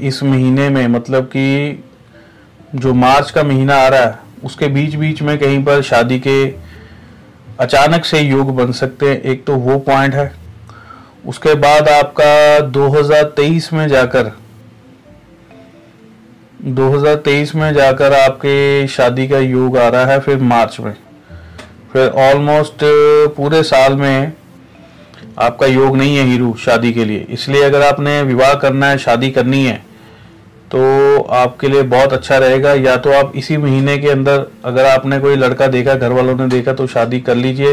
इस महीने में मतलब कि जो मार्च का महीना आ रहा है, उसके बीच बीच में कहीं पर शादी के अचानक से योग बन सकते हैं, एक तो वो पॉइंट है। उसके बाद आपका 2023 में जाकर 2023 में जाकर आपके शादी का योग आ रहा है, फिर मार्च में। फिर ऑलमोस्ट पूरे साल में आपका योग नहीं है हीरू शादी के लिए। इसलिए अगर आपने विवाह करना है, शादी करनी है तो आपके लिए बहुत अच्छा रहेगा। या तो आप इसी महीने के अंदर अगर आपने कोई लड़का देखा घर वालों ने देखा तो शादी कर लीजिए।